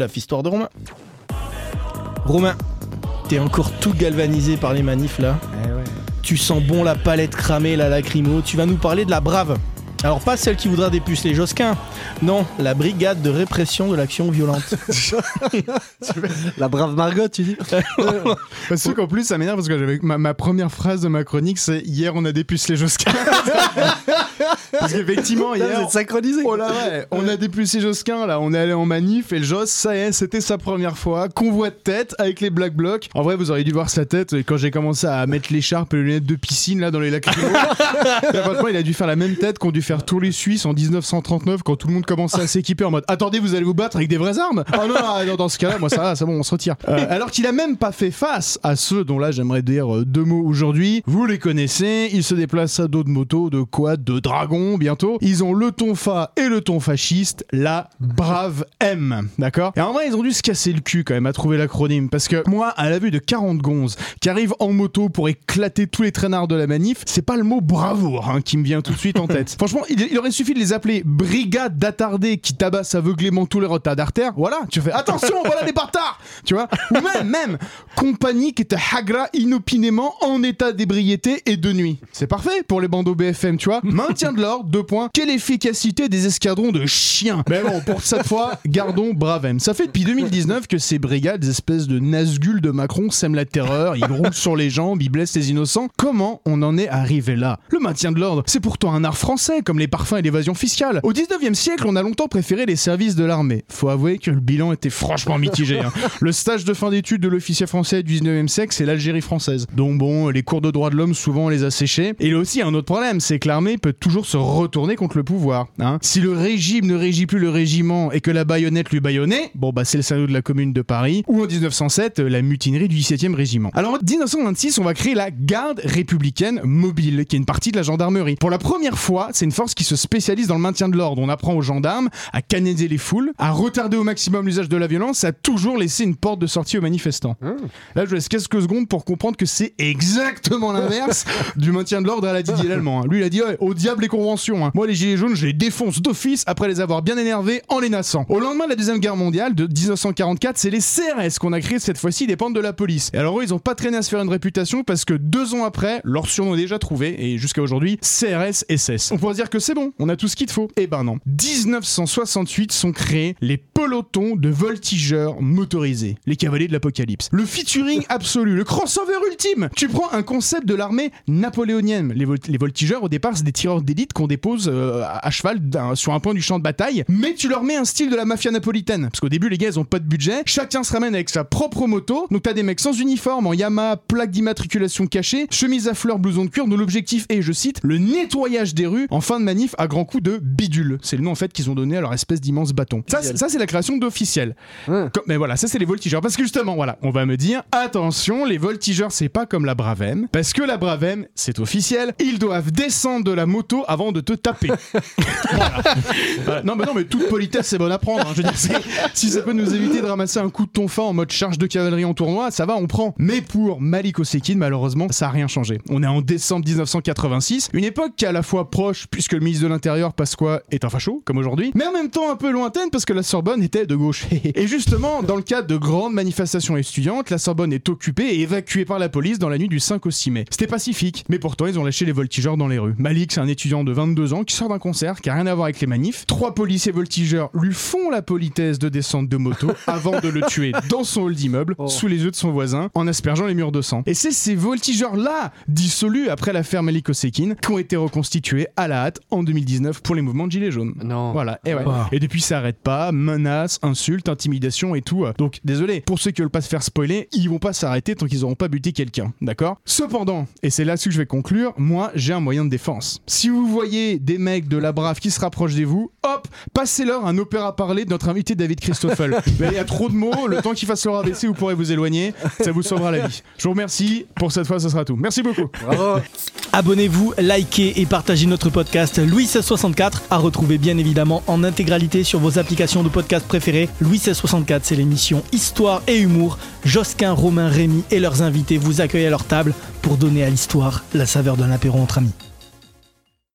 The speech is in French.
la histoire de Romain. Romain, t'es encore tout galvanisé par les manifs là. Tu sens bon la palette cramée, la lacrymo. Tu vas nous parler de la brave. Alors pas celle qui voudra dépuceler Josquin, non, la brigade de répression de l'action violente. La brave Margot, tu dis Parce qu'en plus, ça m'énerve parce que j'avais ma, ma première phrase de ma chronique, c'est hier on a dépucelé Josquin. parce qu'effectivement, Putain, Vous hier. êtes synchronisés. Oh là ouais, on a dépucelé Josquin là, on est allé en manif et le Jos, ça y est, c'était sa première fois, convoi de tête avec les Black Blocs. En vrai, vous auriez dû voir sa tête et quand j'ai commencé à mettre l'écharpe et les lunettes de piscine là dans les franchement, il a dû faire la même tête qu'ont dû faire tous les Suisses en 1939 quand tout le monde commençait à s'équiper en mode Attendez, vous allez vous battre avec des vraies armes? Oh non, non, non, dans ce cas-là, moi ça va, c'est bon, on se retire. Euh, alors qu'il a même pas fait face à ceux dont là j'aimerais dire euh, deux mots aujourd'hui. Vous les connaissez, ils se déplacent à dos de moto, de quad, de dragon bientôt. Ils ont le ton fa et le ton fasciste, la brave M. D'accord? Et en vrai, ils ont dû se casser le cul quand même à trouver l'acronyme parce que moi, à la vue de 40 gonzes qui arrivent en moto pour éclater tous les traînards de la manif, c'est pas le mot bravoure hein, qui me vient tout de suite en tête. Franchement, il, aurait suffi de les appeler brigade d'attardés qui tabassent aveuglément tous les retards d'artère. Voilà, tu fais attention, voilà les bâtards Tu vois Ou même, même, compagnie qui était hagra inopinément en état d'ébriété et de nuit. C'est parfait pour les bandeaux BFM, tu vois Maintien de l'ordre, deux points. Quelle efficacité des escadrons de chiens Mais bon, pour cette fois, gardons Bravem. Ça fait depuis 2019 que ces brigades, des espèces de Nazgûl de Macron, sèment la terreur, ils roulent sur les jambes, ils blessent les innocents. Comment on en est arrivé là? Le maintien de l'ordre, c'est pourtant un art français, comme les parfums et l'évasion fiscale. Au 19e siècle, on a longtemps préféré les services de l'armée. Faut avouer que le bilan était franchement mitigé. hein. Le stage de fin d'études de l'officier français du 19e siècle, c'est l'Algérie française. Donc bon, les cours de droits de l'homme, souvent, on les a séchés. Et a aussi un autre problème, c'est que l'armée peut toujours se retourner contre le pouvoir. hein. Si le régime ne régit plus le régiment et que la baïonnette lui baïonnait, bon bah c'est le salaud de la commune de Paris, ou en 1907, euh, la mutinerie du 17e régiment. Alors en 1926, on va créer la garde républicaine mobile, qui est une partie de la gendarmerie. Pour la première fois, c'est une qui se spécialise dans le maintien de l'ordre. On apprend aux gendarmes à canaliser les foules, à retarder au maximum l'usage de la violence, à toujours laisser une porte de sortie aux manifestants. Là, je laisse quelques secondes pour comprendre que c'est exactement l'inverse du maintien de l'ordre à la Didier Lallemand. hein. Lui, il a dit ouais, au diable les conventions. hein. Moi, les gilets jaunes, je les défonce d'office après les avoir bien énervés en les nassant. Au lendemain de la deuxième guerre mondiale de 1944, c'est les CRS qu'on a créé cette fois-ci dépendent de la police. Et alors eux, ils ont pas traîné à se faire une réputation parce que deux ans après, leur surnom est déjà trouvé et jusqu'à aujourd'hui, CRS SS. On pourrait dire que c'est bon, on a tout ce qu'il te faut. Eh ben non. 1968 sont créés les pelotons de voltigeurs motorisés, les cavaliers de l'apocalypse. Le featuring absolu, le crossover ultime. Tu prends un concept de l'armée napoléonienne. Les, vol- les voltigeurs, au départ, c'est des tireurs d'élite qu'on dépose euh, à cheval sur un point du champ de bataille, mais tu leur mets un style de la mafia napolitaine. Parce qu'au début, les gars, ils ont pas de budget. Chacun se ramène avec sa propre moto. Donc t'as des mecs sans uniforme, en Yamaha, plaque d'immatriculation cachée, chemise à fleurs, blouson de cuir, dont l'objectif est, je cite, le nettoyage des rues en fin de manif à grands coups de bidule. C'est le nom en fait qu'ils ont donné à leur espèce d'immense bâton. Ça, c'est- ça c'est la création d'officiel. Comme- Mais voilà, ça c'est les voltigeurs. Parce que justement, voilà, on va me dire, attention, les voltigeurs c'est pas comme la Bravem. Parce que la Bravem, c'est officiel, ils doivent descendre de la moto avant de te taper. Voilà. Voilà. Non, mais non, mais toute politesse c'est bon à prendre. hein. Je veux dire, si ça peut nous éviter de ramasser un coup de tonfa en mode charge de cavalerie en tournoi, ça va, on prend. Mais pour Malik Osekin, malheureusement, ça a rien changé. On est en décembre 1986, une époque qui est à la fois proche, puisque le ministre de l'Intérieur, Pasqua, est un facho, comme aujourd'hui, mais en même temps un peu lointaine, parce que la Sorbonne était de gauche. et justement, dans le cadre de grandes manifestations étudiantes, la Sorbonne est occupée et évacuée par la police dans la nuit du 5 au 6 mai. C'était pacifique, mais pourtant ils ont lâché les voltigeurs dans les rues. Malik, c'est un étudiant de 22 ans qui sort d'un concert qui a rien à voir avec les manifs. Trois policiers voltigeurs lui font la politesse de descendre de moto avant de le tuer dans son hall d'immeuble, sous les yeux de son voisin, en aspergeant les murs de sang. Et c'est ces voltigeurs-là, dissolus après l'affaire Malik Osekin, qui ont été reconstitués à la hâte en 2019 pour les mouvements de Gilets jaunes. Non. Voilà, et ouais. Wow. Et depuis, ça arrête pas, menaces, insultes, intimidations et tout. Donc, désolé, pour ceux qui veulent pas se faire spoiler, ils vont pas s'arrêter tant qu'ils auront pas buté quelqu'un, d'accord? Cependant, et c'est là-dessus que je vais conclure, moi, j'ai un moyen de défense. Si vous voyez des mecs de la brave qui se rapprochent de vous, hop, passez-leur un opéra parlé de notre invité David Christoffel. Mais il y a trop de mots, le temps qu'il fasse leur AVC, vous pourrez vous éloigner, ça vous sauvera la vie. Je vous remercie, pour cette fois, ce sera tout. Merci beaucoup. Bravo. Abonnez-vous, likez et partagez notre podcast Louis 1664 à retrouver bien évidemment en intégralité sur vos applications de podcast préférées. Louis 1664, c'est l'émission Histoire et Humour. Josquin, Romain, Rémy et leurs invités vous accueillent à leur table pour donner à l'histoire la saveur d'un apéro entre amis.